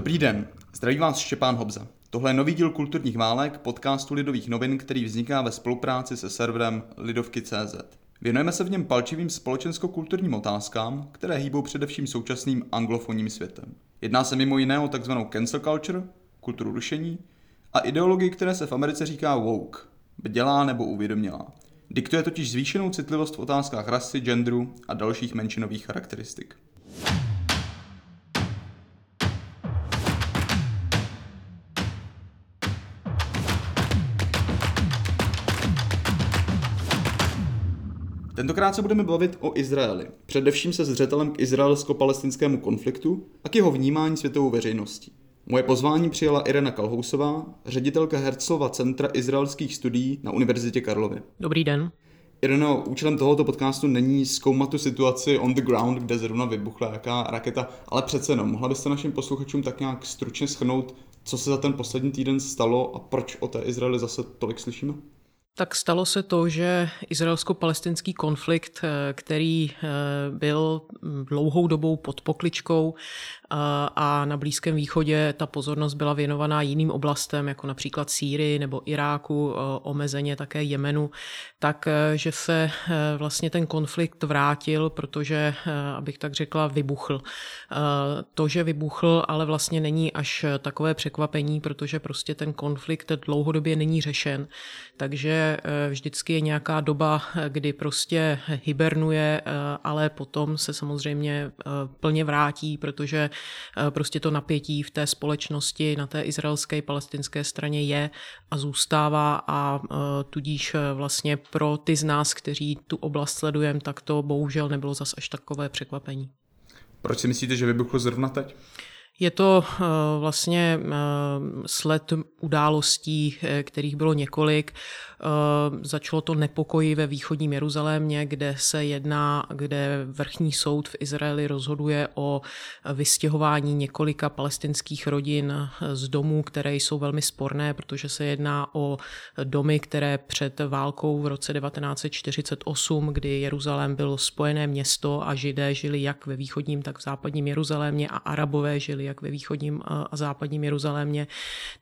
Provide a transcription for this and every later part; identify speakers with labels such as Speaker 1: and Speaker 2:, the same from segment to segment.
Speaker 1: Dobrý den, zdraví vás Štěpán Hobza. Tohle je nový díl kulturních válek, podcastu Lidových novin, který vzniká ve spolupráci se serverem Lidovky.cz. Věnujeme se v něm palčivým společensko-kulturním otázkám, které hýbou především současným anglofonním světem. Jedná se mimo jiné o takzvanou cancel culture, kulturu rušení, a ideologii, které se v Americe říká woke, bdělá nebo uvědomělá. Diktuje totiž zvýšenou citlivost v otázkách rasy, genderu a dalších menšinových charakteristik. Tentokrát se budeme bavit o Izraeli, především se zřetelem k izraelsko-palestinskému konfliktu a k jeho vnímání světovou veřejností. Moje pozvání přijala Irena Kalhousová, ředitelka Herzlova centra izraelských studií na Univerzitě Karlovy.
Speaker 2: Dobrý den.
Speaker 1: Ireno, účelem tohoto podcastu není zkoumat tu situaci on the ground, kde zrovna vybuchla jaká raketa, ale přece jenom, mohla byste našim posluchačům tak nějak stručně schrnout, co se za ten poslední týden stalo a proč o té Izraeli zase tolik slyšíme?
Speaker 2: Tak stalo se to, že izraelsko-palestinský konflikt, eh, který eh, byl dlouhou dobou pod pokličkou a na Blízkém východě ta pozornost byla věnovaná jiným oblastem, jako například Sýrii nebo Iráku, omezeně také Jemenu, tak že se vlastně ten konflikt vrátil, protože, abych tak řekla, vybuchl. To, že vybuchl, ale vlastně není až takové překvapení, protože prostě ten konflikt dlouhodobě není řešen. Takže vždycky je nějaká doba, kdy prostě hibernuje, ale potom se samozřejmě plně vrátí, protože prostě to napětí v té společnosti na té izraelské i palestinské straně je a zůstává a tudíž vlastně pro ty z nás, kteří tu oblast sledujeme, tak to bohužel nebylo zas až takové překvapení.
Speaker 1: Proč si myslíte, že vybuchlo zrovna teď?
Speaker 2: Je to vlastně sled událostí, kterých bylo několik. Eh, začalo to nepokoji ve východním Jeruzalémě, kde se jedná, kde vrchní soud v Izraeli rozhoduje o vystěhování několika palestinských rodin z domů, které jsou velmi sporné, protože se jedná o domy, které před válkou v roce 1948, kdy Jeruzalém byl spojené město a židé žili jak ve východním, tak v západním Jeruzalémě a arabové žili jak ve východním a západním Jeruzalémě,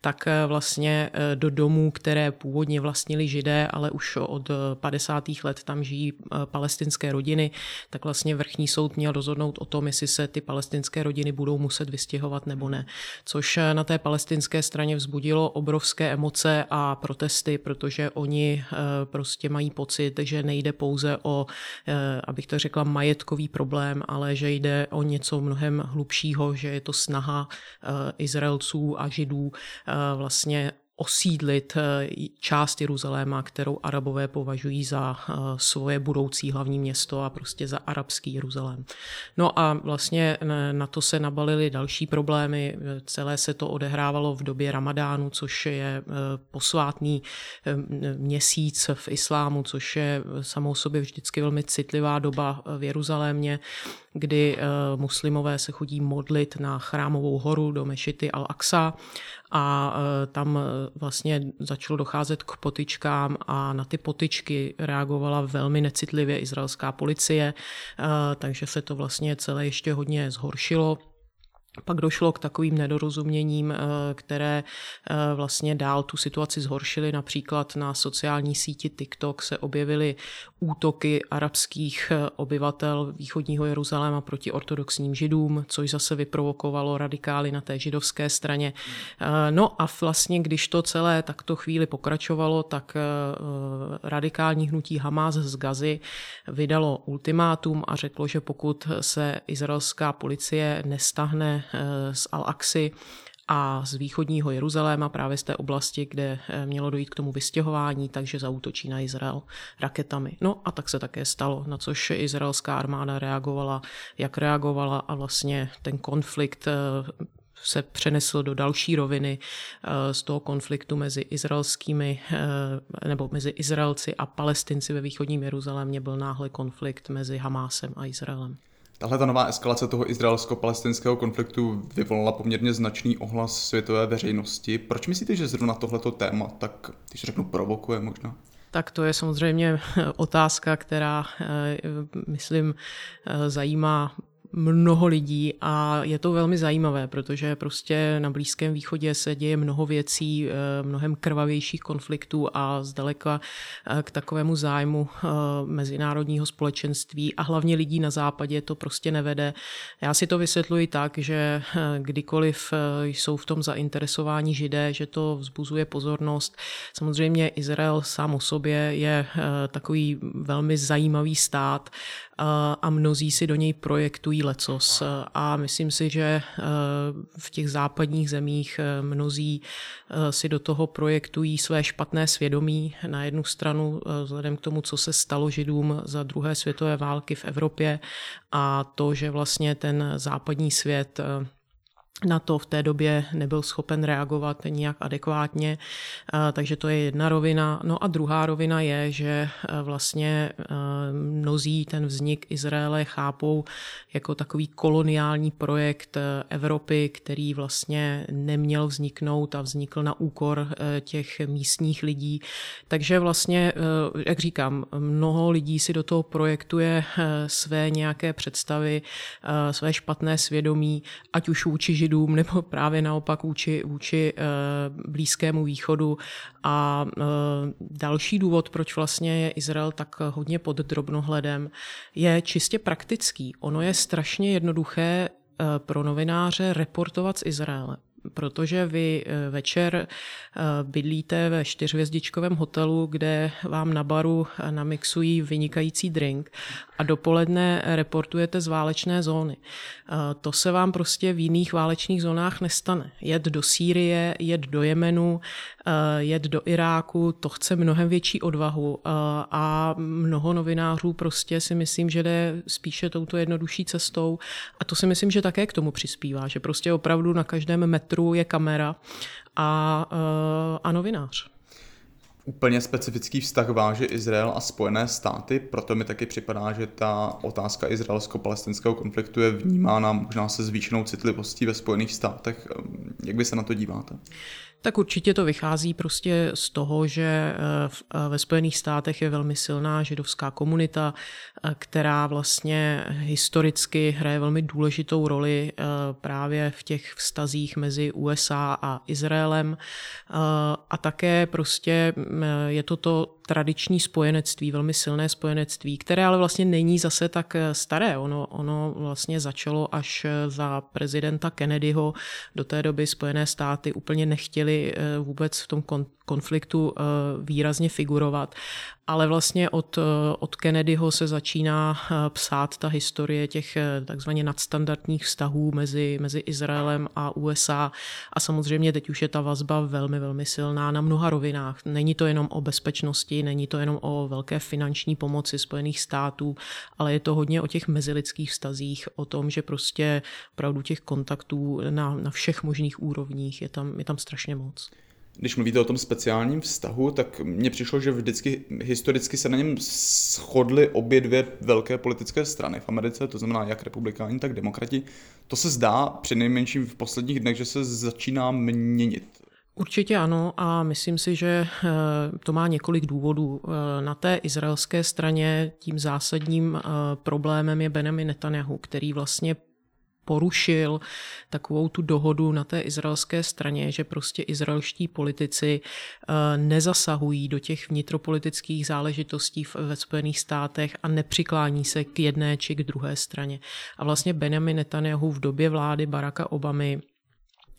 Speaker 2: tak eh, vlastně eh, do domů, které původně vlastnili židé, ale už od 50. let tam žijí eh, palestinské rodiny, tak vlastně vrchní soud měl rozhodnout o tom, jestli se ty palestinské rodiny budou muset vystěhovat nebo ne. Což eh, na té palestinské straně vzbudilo obrovské emoce a protesty, protože oni eh, prostě mají pocit, že nejde pouze o, abych to řekla, majetkový problém, ale že jde o něco mnohem hlubšího, že je to snaha Izraelců a Židů vlastně osídlit eh, část Jeruzaléma, kterou arabové považují za eh, svoje budoucí hlavní město a prostě za arabský Jeruzalém. No a vlastně na to se nabalily další problémy. Celé se to odehrávalo v době Ramadánu, což je eh, posvátný měsíc v islámu, což je samou sobě vždycky velmi citlivá doba v Jeruzalémě, kdy muslimové se chodí modlit na chrámovou horu do mešity Al-Aqsa a e, tam e, vlastně začalo docházet k potičkám a na ty potičky reagovala velmi necitlivě izraelská policie, takže se to vlastně celé ještě hodně zhoršilo. Pak došlo k takovým nedorozuměním, eh, které eh, vlastně dál tu situaci zhoršily. Například na sociální síti TikTok se objevily útoky arabských eh, obyvatel východního Jeruzaléma proti ortodoxním židům, což zase vyprovokovalo radikály na té židovské straně. No a vlastně, když to celé takto chvíli pokračovalo, tak radikální hnutí Hamas z Gazy vydalo ultimátum a řeklo, že pokud se izraelská policie nestahne Eh, z Al-Aksy a z východního Jeruzaléma, právě z té oblasti, kde eh, mělo dojít k tomu vystěhování, takže zautočí na Izrael raketami. No a tak se také stalo, na což izraelská armáda reagovala, jak reagovala a vlastně ten konflikt eh, se přenesl do další roviny z toho konfliktu mezi izraelskými nebo mezi Izraelci a Palestinci ve východním Jeruzalémě byl náhle konflikt mezi Hamásem a Izraelem.
Speaker 1: Tahle ta nová eskalace toho izraelsko-palestinského konfliktu vyvolala poměrně značný ohlas světové veřejnosti. Proč myslíte, že zrovna tohleto téma tak, když řeknu, provokuje možná?
Speaker 2: Tak to je samozřejmě otázka, která, eh, myslím, eh, zajímá mnoho lidí a je to velmi zajímavé, protože prostě na Blízkém východě se děje mnoho věcí, mnohem krvavějších konfliktů a zdaleka k takovému zájmu mezinárodního společenství a hlavně lidí na západě to prostě nevede. Já si to vysvětluji tak, že kdykoliv jsou v tom zainteresováni židé, že to vzbuzuje pozornost. Samozřejmě Izrael sám o sobě je takový velmi zajímavý stát a mnozí si do něj projektují lecos. A myslím si, že e, v těch západních zemích e, mnozí e, si do toho projektují své špatné svědomí. Na jednu stranu vzhledem k tomu, co se stalo židům za druhé světové války v Evropě a to, že vlastně ten západní svět na to v té době nebyl schopen reagovat nějak adekvátně, takže to je jedna rovina. No a druhá rovina je, že vlastně mnozí ten vznik Izraele chápou jako takový koloniální projekt Evropy, který vlastně neměl vzniknout a vznikl na úkor těch místních lidí. Takže vlastně, jak říkám, mnoho lidí si do toho projektuje své nějaké představy, své špatné svědomí, ať už vůči židům, nebo právě naopak vůči, vůči eh, Blízkému východu. A eh, další důvod, proč vlastně je Izrael tak hodně pod drobnohledem, je čistě praktický. Ono je strašně jednoduché eh, pro novináře reportovat z Izraele protože vy večer bydlíte ve čtyřvězdičkovém hotelu, kde vám na baru namixují vynikající drink a dopoledne reportujete z válečné zóny. To se vám prostě v jiných válečných zónách nestane. Jet do Sýrie, jet do Jemenu, jet do Iráku, to chce mnohem větší odvahu a mnoho novinářů prostě si myslím, že jde spíše touto jednodušší cestou a to si myslím, že také k tomu přispívá, že prostě opravdu na každém metru je kamera a, a novinář
Speaker 1: úplně specifický vztah váže Izrael a Spojené státy, proto mi taky připadá, že ta otázka izraelsko-palestinského konfliktu je vnímána možná se zvýšenou citlivostí ve Spojených státech. Jak vy se na to díváte?
Speaker 2: Tak určitě to vychází prostě z toho, že eh, eh, ve Spojených státech je velmi silná židovská komunita, eh, která vlastně historicky hraje velmi důležitou roli právě v těch vztazích mezi USA a Izraelem. A také prostě mm, je to to tradiční spojenectví, velmi silné spojenectví, které ale vlastně není zase tak staré. Ono, ono vlastně začalo až za prezidenta Kennedyho. Do té doby Spojené státy úplně nechtěli eh, vůbec v tom konfliktu eh, výrazně figurovat. Ale vlastně od, eh, od Kennedyho se začíná psát ta historie těch takzvaně nadstandardních vztahů mezi, mezi Izraelem a USA. A samozřejmě teď už je ta vazba velmi, velmi silná na mnoha rovinách. Není to jenom o bezpečnosti, není to jenom o velké finanční pomoci Spojených států, ale je to hodně o těch mezilidských vztazích, o tom, že prostě opravdu těch kontaktů na, na všech možných úrovních je tam, je tam strašně moc.
Speaker 1: Když mluvíte o tom speciálním vztahu, tak mně přišlo, že vždycky historicky se na něm shodly obě dvě velké politické strany v Americe, to znamená jak republikáni, tak demokrati. To se zdá při nejmenším v posledních dnech, že se začíná měnit.
Speaker 2: Určitě ano a myslím si, že eh, to má několik důvodů. Eh, na té izraelské straně tím zásadním eh, problémem je Benjamin Netanyahu, který vlastně porušil takovou tu dohodu na té izraelské straně, že prostě izraelští politici nezasahují do těch vnitropolitických záležitostí ve Spojených státech a nepřiklání se k jedné či k druhé straně. A vlastně Benjamin Netanyahu v době vlády Baracka Obamy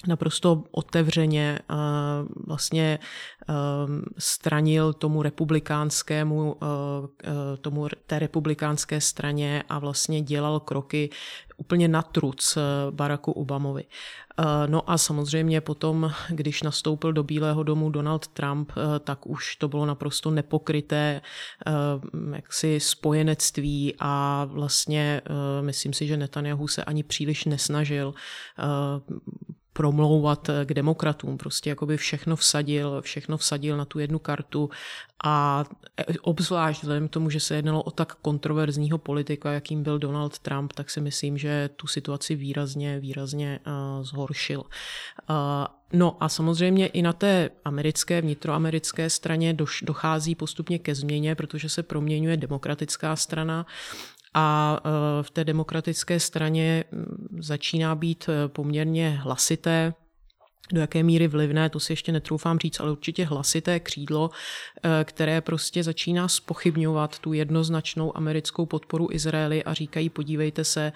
Speaker 2: naprosto otevřeně uh, vlastně um, stranil tomu republikánskému, uh, tomu té republikánské straně a vlastně dělal kroky úplně na truc Baracku Obamovi. No a samozřejmě potom, když nastoupil do Bílého domu Donald Trump, tak už to bylo naprosto nepokryté jaksi spojenectví a vlastně myslím si, že Netanyahu se ani příliš nesnažil promlouvat k demokratům. Prostě jakoby všechno vsadil, všechno vsadil na tu jednu kartu a obzvlášť vzhledem k tomu, že se jednalo o tak kontroverzního politika, jakým byl Donald Trump, tak si myslím, že tu situaci výrazně, výrazně uh, zhoršil. Uh, no a samozřejmě i na té americké, vnitroamerické straně dochází postupně ke změně, protože se proměňuje demokratická strana a v té demokratické straně mm, začíná být poměrně hlasité do jaké míry vlivné, to si ještě netroufám říct, ale určitě hlasité křídlo, eh, které prostě začíná spochybňovat tu jednoznačnou americkou podporu Izraeli a říkají, podívejte se,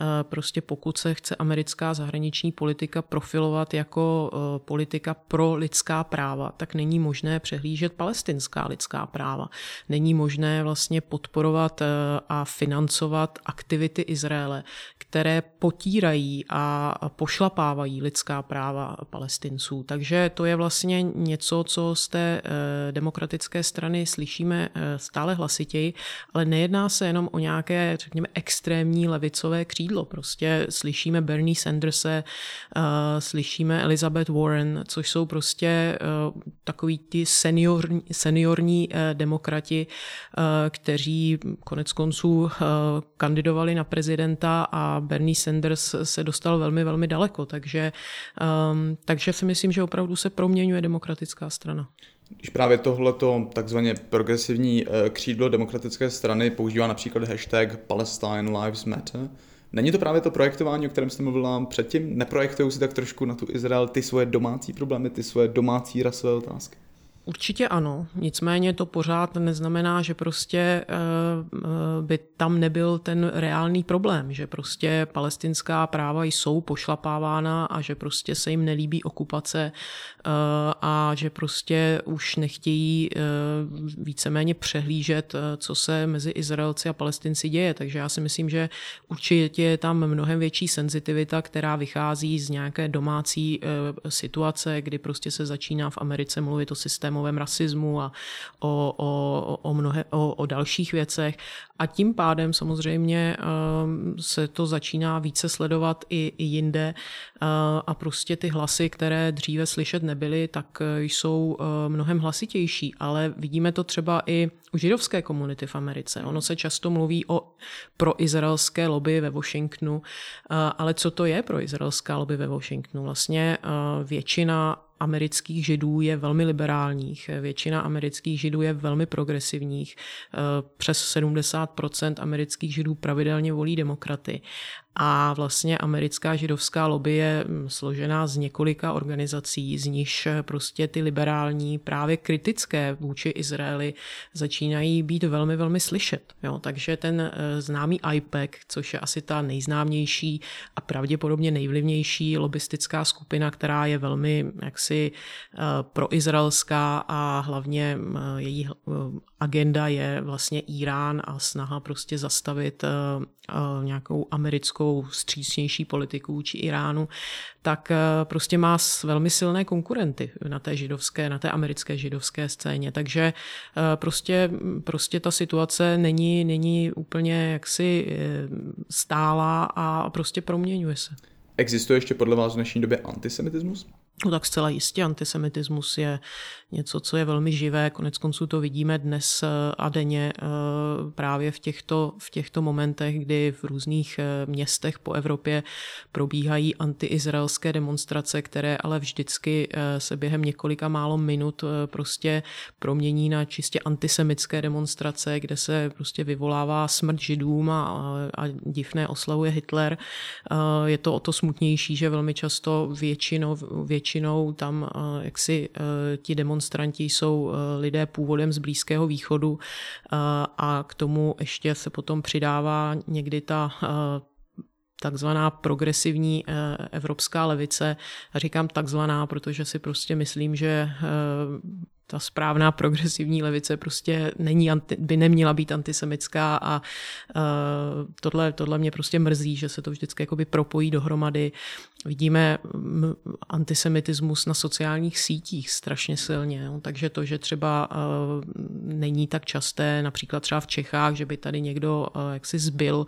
Speaker 2: eh, prostě pokud se chce americká zahraniční politika profilovat jako eh, politika pro lidská práva, tak není možné přehlížet palestinská lidská práva. Není možné vlastně podporovat a financovat aktivity Izraele, které potírají a pošlapávají lidská práva palestinců. Takže to je vlastně něco, co z té eh, demokratické strany slyšíme eh, stále hlasitěji, ale nejedná se jenom o nějaké, řekněme, extrémní levicové křídlo. Prostě slyšíme Bernie Sanderse, eh, slyšíme Elizabeth Warren, což jsou prostě takový ti seniorní, seniorní demokrati, kteří konec konců kandidovali na prezidenta a Bernie Sanders se dostal velmi, velmi daleko. Takže, takže si myslím, že opravdu se proměňuje demokratická strana.
Speaker 1: Když právě tohleto takzvaně progresivní eh, křídlo demokratické strany používá například hashtag Palestine Lives Matter, Není to právě to projektování, o kterém jste mluvila předtím? Neprojektují si tak trošku na tu Izrael ty svoje domácí problémy, ty svoje domácí rasové otázky?
Speaker 2: Určitě ano, nicméně to pořád neznamená, že prostě eh, eh, by tam nebyl ten reálný problém, že prostě palestinská práva jsou pošlapávána a že prostě se jim nelíbí okupace eh, a že prostě už nechtějí víceméně přehlížet, co se mezi Izraelci a Palestinci děje. Takže já si myslím, že určitě je tam mnohem větší senzitivita, která vychází z nějaké domácí situace, kdy prostě se začíná v Americe mluvit o systému systémovém rasismu a o, o, o, mnohe, o, o dalších věcech. A tím pádem samozřejmě um, se to začíná více sledovat i, i jinde uh, a prostě ty hlasy, které dříve slyšet nebyly, tak uh, jsou uh, mnohem hlasitější. Ale vidíme to třeba i u židovské komunity v Americe. Ono se často mluví o proizraelské lobby ve Washingtonu, ale co to je pro izraelská lobby ve Washingtonu? Vlastně většina amerických židů je velmi liberálních, většina amerických židů je velmi progresivních, přes 70% amerických židů pravidelně volí demokraty a vlastně americká židovská lobby je mm, složená z několika organizací, z nichž eh, prostě ty liberální, právě kritické vůči Izraeli začínají být velmi, velmi slyšet. Jo? Takže ten eh, známý IPEC, což je asi ta nejznámější a pravděpodobně nejvlivnější lobistická skupina, která je velmi jaksi eh, proizraelská a hlavně její agenda je vlastně Irán a snaha prostě zastavit nějakou americkou střícnější politiku vůči Iránu, tak prostě má velmi silné konkurenty na té židovské, na té americké židovské scéně. Takže prostě, prostě ta situace není, není úplně jaksi e, stála a prostě proměňuje se.
Speaker 1: Existuje ještě podle vás v dnešní době antisemitismus?
Speaker 2: No tak zcela jistě antisemitismus je něco, co je velmi živé. Konec konců to vidíme dnes eh, a denně eh, právě v těchto, v těchto momentech, kdy v různých eh, městech po Evropě probíhají antiizraelské demonstrace, které ale vždycky se během několika málo minut prostě promění na čistě antisemické demonstrace, kde se prostě vyvolává smrt židům a, a divné oslavuje Hitler. Je to o to smutnější, že velmi často většinou, většinou tam jaksi ti demonstranti jsou eh, lidé původem z Blízkého východu eh, a k tomu ještě se potom přidává někdy ta eh, takzvaná progresivní evropská levice. Říkám takzvaná, protože si prostě myslím, že ta správná progresivní levice prostě není, anti, by neměla být antisemická a uh, tohle, tohle mě prostě mrzí, že se to vždycky jakoby propojí dohromady. Vidíme antisemitismus na sociálních sítích strašně silně, no, takže to, že třeba uh, není tak časté, například třeba v Čechách, že by tady někdo uh, jaksi zbyl uh,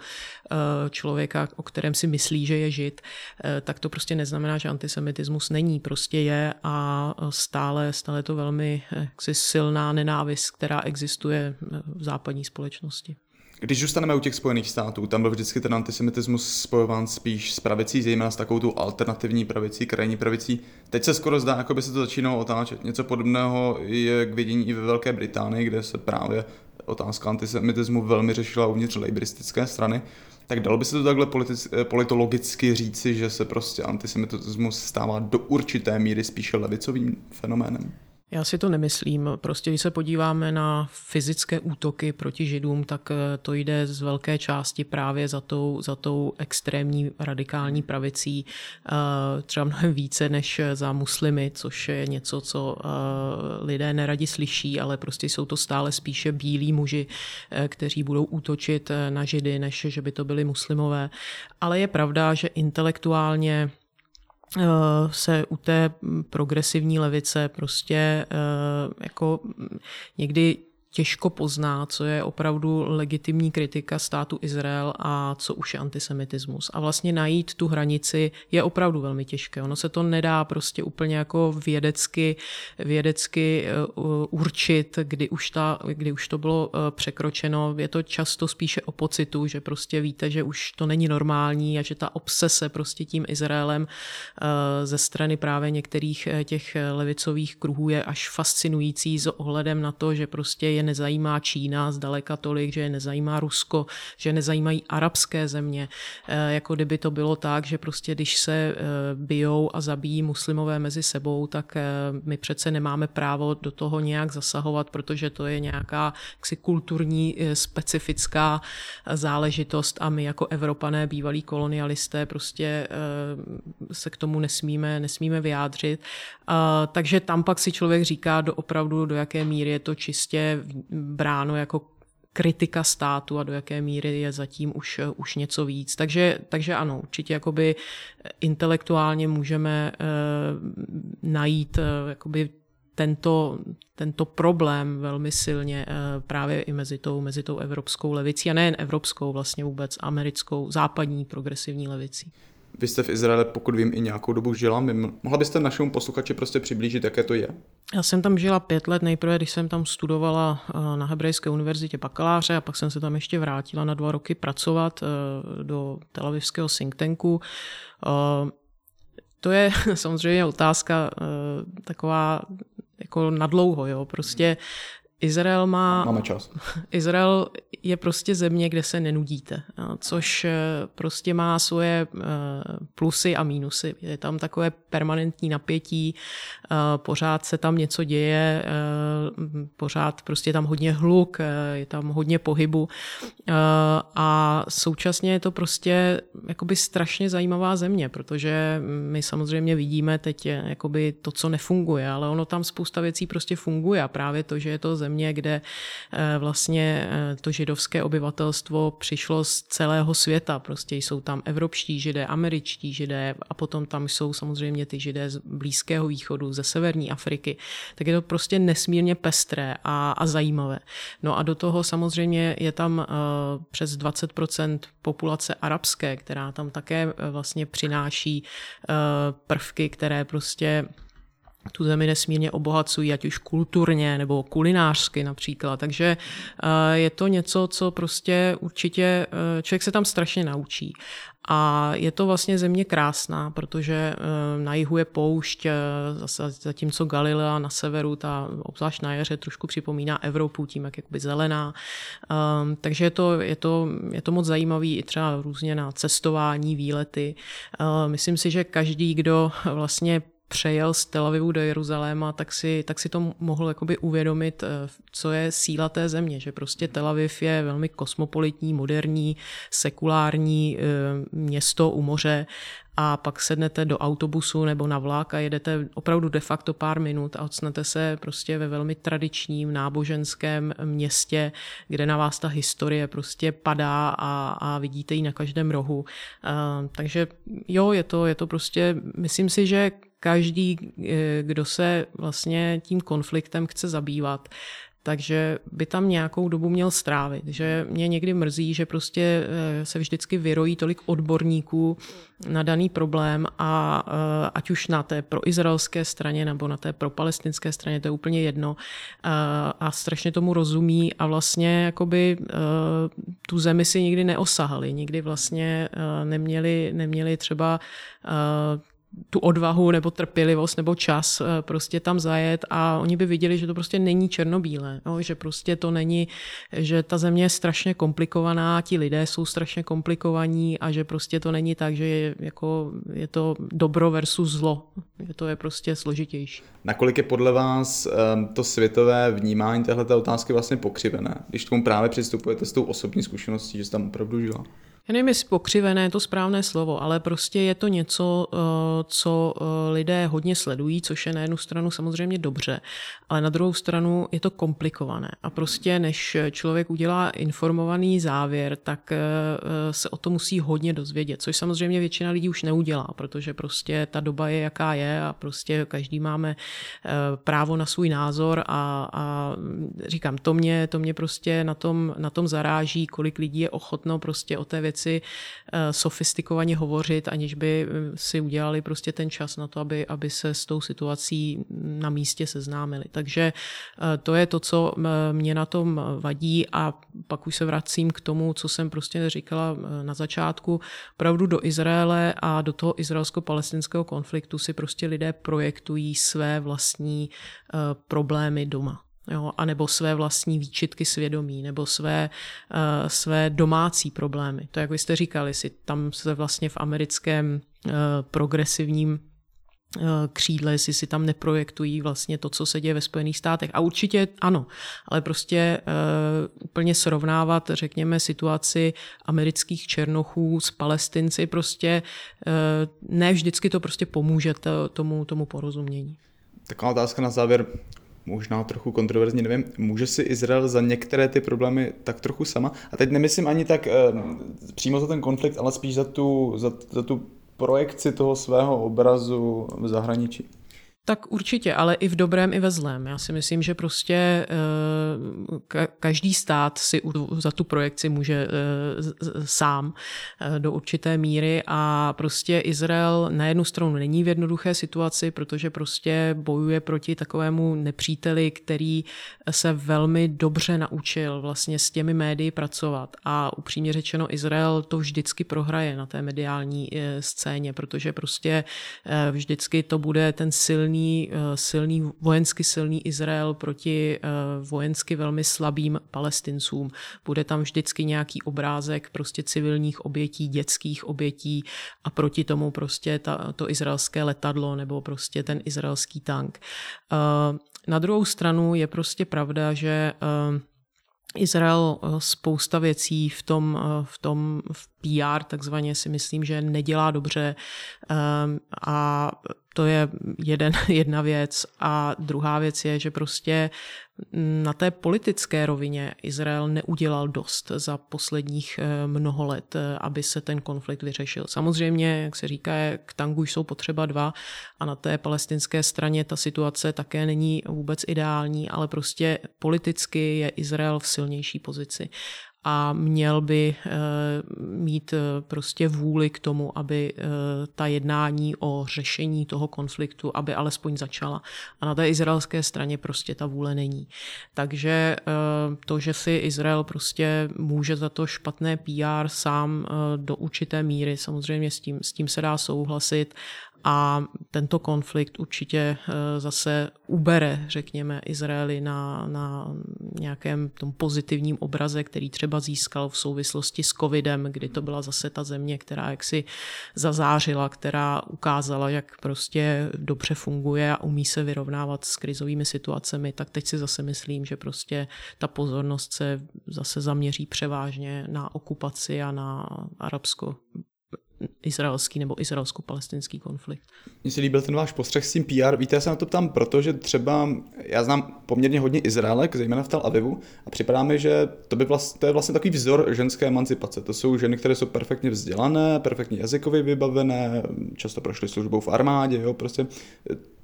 Speaker 2: člověka, o kterém si myslí, že je žid, uh, tak to prostě neznamená, že antisemitismus není, prostě je a stále, stále to velmi jaksi silná nenávist, která existuje v západní společnosti.
Speaker 1: Když zůstaneme u těch Spojených států, tam byl vždycky ten antisemitismus spojován spíš s pravicí, zejména s takovou tu alternativní pravicí, krajní pravicí. Teď se skoro zdá, jako by se to začínalo otáčet. Něco podobného je k vidění i ve Velké Británii, kde se právě otázka antisemitismu velmi řešila uvnitř lejbristické strany. Tak dalo by se to takhle eh, politologicky říci, že se prostě antisemitismus stává do určité míry spíše levicovým fenoménem?
Speaker 2: Já si to nemyslím. Prostě když se podíváme na fyzické útoky proti židům, tak eh, to jde z velké části právě za tou, za tou extrémní radikální pravicí, eh, třeba mnohem více než za muslimy, což je něco, co eh, lidé neradi slyší, ale prostě jsou to stále spíše bílí muži, kteří budou útočit na židy, než že by to byli muslimové. Ale je pravda, že intelektuálně se u té progresivní levice prostě eh, jako někdy těžko pozná, co je opravdu legitimní kritika státu Izrael a co už je antisemitismus. A vlastně najít tu hranici je opravdu velmi těžké. Ono se to nedá prostě úplně jako vědecky, vědecky eh, určit, kdy už, ta, kdy už to bylo eh, překročeno. Je to často spíše o pocitu, že prostě víte, že už to není normální a že ta obsese prostě tím Izraelem eh, ze strany právě některých těch levicových kruhů je až fascinující s ohledem na to, že prostě je je nezajímá Čína zdaleka tolik, že je nezajímá Rusko, že nezajímají arabské země. Eh, jako kdyby to bylo tak, že prostě když se eh, bijou a zabíjí muslimové mezi sebou, tak eh, my přece nemáme právo do toho nějak zasahovat, protože to je nějaká jaksi kulturní specifická záležitost a my jako Evropané, bývalí kolonialisté, prostě se k tomu nesmíme, nesmíme vyjádřit. Takže tam pak si člověk říká do opravdu, do jaké míry je to čistě bráno jako kritika státu a do jaké míry je zatím už, už něco víc. Takže, takže ano, určitě jakoby intelektuálně můžeme uh, najít uh, jakoby tento, tento problém velmi silně uh, právě i mezi tou, mezi tou evropskou levicí a nejen evropskou, vlastně vůbec americkou, západní progresivní levicí.
Speaker 1: Vy jste v Izraeli, pokud vím, i nějakou dobu žila. Mohla byste našemu posluchači prostě přiblížit, jaké to je?
Speaker 2: Já jsem tam žila pět let, nejprve, když jsem tam studovala eh, na Hebrejské univerzitě bakaláře a pak jsem se tam ještě vrátila na dva roky pracovat eh, do telavivského think tanku. Eh, to je samozřejmě otázka taková jako nadlouho, jo. Prostě Izrael má...
Speaker 1: Máme čas.
Speaker 2: Izrael je prostě země, kde se nenudíte, což eh, prostě má svoje eh, plusy a mínusy. Je tam takové permanentní napětí, pořád se tam něco děje, pořád prostě je tam hodně hluk, je tam hodně pohybu a současně je to prostě jakoby strašně zajímavá země, protože my samozřejmě vidíme teď jakoby to, co nefunguje, ale ono tam spousta věcí prostě funguje a právě to, že je to země, kde eh, vlastně eh, to židovské obyvatelstvo přišlo z celého světa. Prostě jsou tam evropští židé, američtí židé a potom tam jsou samozřejmě ty židé z Blízkého východu, ze severní Afriky. Tak je to prostě nesmírně pestré a, a zajímavé. No a do toho samozřejmě je tam uh, přes 20% populace arabské, která tam také vlastně přináší uh, prvky, které prostě tu zemi nesmírně obohacují, ať už kulturně nebo kulinářsky například. Takže eh, je to něco, co prostě určitě eh, člověk se tam strašně naučí. A je to vlastně země krásná, protože eh, na jihu je poušť, zatímco Galilea na severu, ta obzvlášť na jaře trošku připomíná Evropu tím, jak je zelená. Takže je to, je, to, je to moc zajímavý i třeba různě na cestování, výlety. Myslím si, že každý, kdo vlastně přejel z Tel Avivu do Jeruzaléma, tak si, tak si to mohl jakoby uvědomit, eh, co je síla té země, že prostě Tel Aviv je velmi kosmopolitní, moderní, sekulární eh, město u moře a pak sednete do autobusu nebo na vlak a jedete opravdu de facto pár minut a odsnete se prostě ve velmi tradičním náboženském městě, kde na vás ta historie prostě padá a, a vidíte ji na každém rohu. Uh, takže jo, je to, je to prostě, myslím si, že každý, eh, kdo se vlastně tím konfliktem chce zabývat, takže by tam nějakou dobu měl strávit. Že mě někdy mrzí, že prostě eh, se vždycky vyrojí tolik odborníků na daný problém a eh, ať už na té proizraelské straně nebo na té propalestinské straně, to je úplně jedno a strašně tomu rozumí a vlastně jakoby tu zemi si nikdy neosahali, nikdy vlastně neměli, neměli třeba tu odvahu nebo trpělivost nebo čas eh, prostě tam zajet a oni by viděli, že to prostě není černobílé, no, že prostě to není, že ta země je strašně komplikovaná, ti lidé jsou strašně komplikovaní a že prostě to není tak, že je, jako, je to dobro versus zlo, že to je prostě složitější.
Speaker 1: Nakolik je podle vás ehm, to světové vnímání téhle otázky vlastně pokřivené, když tomu právě přistupujete s tou osobní zkušeností, že jste tam opravdu žila?
Speaker 2: Já nevím, jestli pokřivené je to správné slovo, ale prostě je to něco, eh, co eh, lidé hodně sledují, což je na jednu stranu samozřejmě dobře, ale na druhou stranu je to komplikované. A prostě než člověk udělá informovaný závěr, tak eh, se o to musí hodně dozvědět, což samozřejmě většina lidí už neudělá, protože prostě ta doba je, jaká je a prostě každý máme právo na svůj názor a, a říkám, to mě, to mě prostě na tom, na tom zaráží, kolik lidí je ochotno prostě o té věci věci eh, sofistikovaně hovořit, aniž by eh, si udělali prostě ten čas na to, aby, aby se s tou situací na místě seznámili. Takže eh, to je to, co mě na tom vadí a pak už se vracím k tomu, co jsem prostě říkala na začátku. Pravdu do Izraele a do toho izraelsko-palestinského konfliktu si prostě lidé projektují své vlastní problémy doma jo, anebo své vlastní výčitky svědomí, nebo své, uh, své domácí problémy. To, jak vy jste říkali, si tam se vlastně v americkém uh, progresivním uh, křídle, jestli si tam neprojektují vlastně to, co se děje ve Spojených státech. A určitě ano, ale prostě uh, úplně srovnávat, řekněme, situaci amerických černochů s palestinci, prostě uh, ne vždycky to prostě pomůže to, tomu, tomu porozumění.
Speaker 1: Taková otázka na závěr možná trochu kontroverzní, nevím, může si Izrael za některé ty problémy tak trochu sama? A teď nemyslím ani tak eh, přímo za ten konflikt, ale spíš za tu, za, za tu projekci toho svého obrazu v zahraničí.
Speaker 2: Tak určitě, ale i v dobrém, i ve zlém. Já si myslím, že prostě eh, každý stát si za tu projekci může eh, sám eh, do určité míry a prostě Izrael na jednu stranu není v jednoduché situaci, protože prostě bojuje proti takovému nepříteli, který se velmi dobře naučil vlastně s těmi médii pracovat a upřímně řečeno Izrael to vždycky prohraje na té mediální scéně, protože prostě vždycky to bude ten silný silný, eh, silný, vojensky silný Izrael proti eh, vojensky velmi slabým palestincům. Bude tam vždycky nějaký obrázek prostě civilních obětí, dětských obětí a proti tomu prostě ta, to izraelské letadlo nebo prostě ten izraelský tank. Eh, na druhou stranu je prostě pravda, že Izrael spousta věcí v tom, v tom v PR takzvaně si myslím, že nedělá dobře a to je jeden, jedna věc. A druhá věc je, že prostě na té politické rovině Izrael neudělal dost za posledních eh, mnoho let, eh, aby se ten konflikt vyřešil. Samozřejmě, jak se říká, k tangu jsou potřeba dva a na té palestinské straně ta situace také není vůbec ideální, ale prostě politicky je Izrael v silnější pozici a měl by eh, mít eh, prostě vůli k tomu, aby eh, ta jednání o řešení toho konfliktu, aby alespoň začala. A na té izraelské straně prostě ta vůle není. Takže to, že si Izrael prostě může za to špatné PR sám do určité míry, samozřejmě s tím, s tím se dá souhlasit, a tento konflikt určitě eh, zase ubere, řekněme, Izraeli na, na nějakém tom pozitivním obraze, který třeba získal v souvislosti s covidem, kdy to byla zase ta země, která jaksi zazářila, která ukázala, jak prostě dobře funguje a umí se vyrovnávat s krizovými situacemi, tak teď si zase myslím, že prostě ta pozornost se zase zaměří převážně na okupaci a na arabsko izraelský nebo izraelsko-palestinský konflikt.
Speaker 1: Mně se líbil ten váš postřeh s tím PR. Víte, já se na to ptám, protože třeba já znám poměrně hodně Izraelek, zejména v Tel Avivu, a připadá mi, že to, by vlast, to je vlastně takový vzor ženské emancipace. To jsou ženy, které jsou perfektně vzdělané, perfektně jazykově vybavené, často prošly službou v armádě, jo, prostě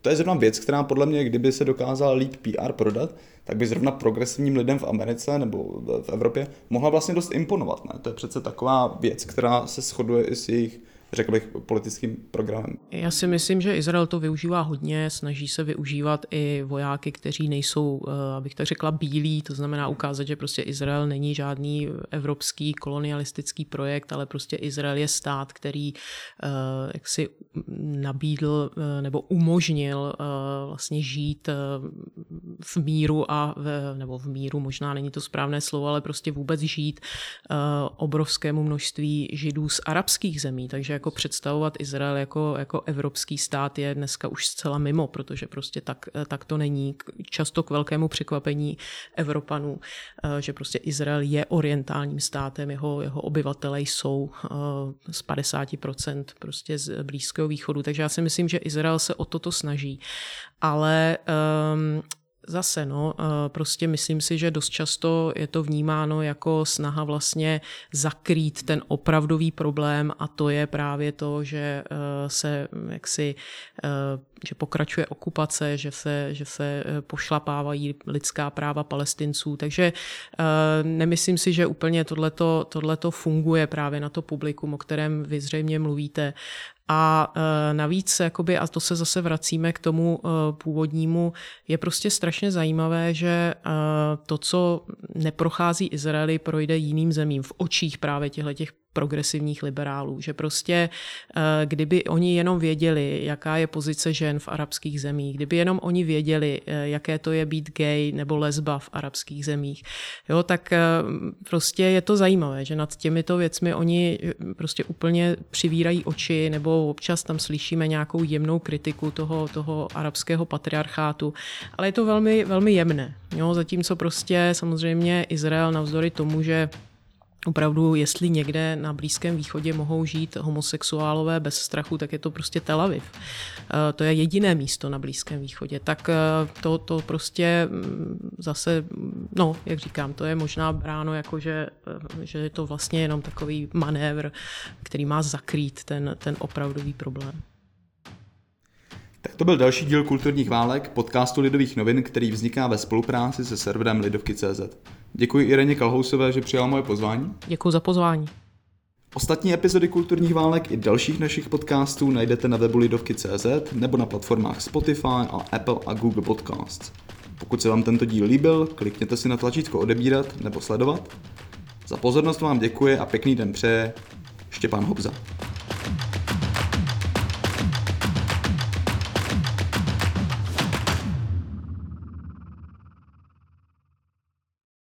Speaker 1: to je zrovna věc, která podle mě, kdyby se dokázala líp PR prodat, tak by zrovna progresivním lidem v Americe nebo v Evropě mohla vlastně dost imponovat. Ne? To je přece taková věc, která se shoduje i s jejich řekl bych, politickým programem.
Speaker 2: Já si myslím, že Izrael to využívá hodně, snaží se využívat i vojáky, kteří nejsou, eh, abych tak řekla, bílí, to znamená ukázat, že prostě Izrael není žádný evropský kolonialistický projekt, ale prostě Izrael je stát, který eh, jak si nabídl eh, nebo umožnil vlastně žít v míru a v, nebo v míru, možná není to správné slovo, ale prostě vůbec žít obrovskému množství židů z arabských zemí, takže jako představovat Izrael jako, jako evropský stát je dneska už zcela mimo, protože prostě tak, tak to není. Často k velkému překvapení Evropanů, eh, že prostě Izrael je orientálním státem, jeho, jeho obyvatele jsou eh, z 50% prostě z Blízkého východu. Takže já si myslím, že Izrael se o toto snaží. Ale um, zase, no, prostě myslím si, že dost často je to vnímáno jako snaha vlastně zakrýt ten opravdový problém a to je právě to, že eh, se jaksi eh, že pokračuje okupace, že se, že se pošlapávají lidská práva palestinců. Takže nemyslím si, že úplně tohleto, tohleto funguje právě na to publikum, o kterém vy zřejmě mluvíte. A e, navíc, jakoby, a to se zase vracíme k tomu e, původnímu, je prostě strašně zajímavé, že e, to, co neprochází Izraeli, projde jiným zemím v očích právě těchto těch progresivních liberálů, že prostě eh, kdyby oni jenom věděli, jaká je pozice žen v arabských zemích, kdyby jenom oni věděli, eh, jaké to je být gay nebo lesba v arabských zemích, jo, tak eh, prostě je to zajímavé, že nad těmito věcmi oni prostě úplně přivírají oči nebo občas tam slyšíme nějakou jemnou kritiku toho, toho arabského patriarchátu, ale je to velmi, velmi jemné. Jo, zatímco prostě samozřejmě Izrael navzdory tomu, že opravdu, jestli někde na Blízkém východě mohou žít homosexuálové bez strachu, tak je to prostě Tel Aviv. Eh, to je jediné místo na Blízkém východě. Tak eh, to, to prostě mm, zase, no, jak říkám, to je možná bráno jako, že, eh, že je to vlastně jenom takový manévr, který má zakrýt ten, ten opravdový problém.
Speaker 1: Tak to byl další díl kulturních válek, podcastu Lidových novin, který vzniká ve spolupráci se serverem Lidovky.cz. Děkuji Ireně Kalhousové, že přijala moje pozvání.
Speaker 2: Děkuji za pozvání.
Speaker 1: Ostatní epizody kulturních válek i dalších našich podcastů najdete na webu Lidovky.cz nebo na platformách Spotify a Apple a Google Podcasts. Pokud se vám tento díl líbil, klikněte si na tlačítko odebírat nebo sledovat. Za pozornost vám děkuje a pěkný den přeje Štěpán Hobza.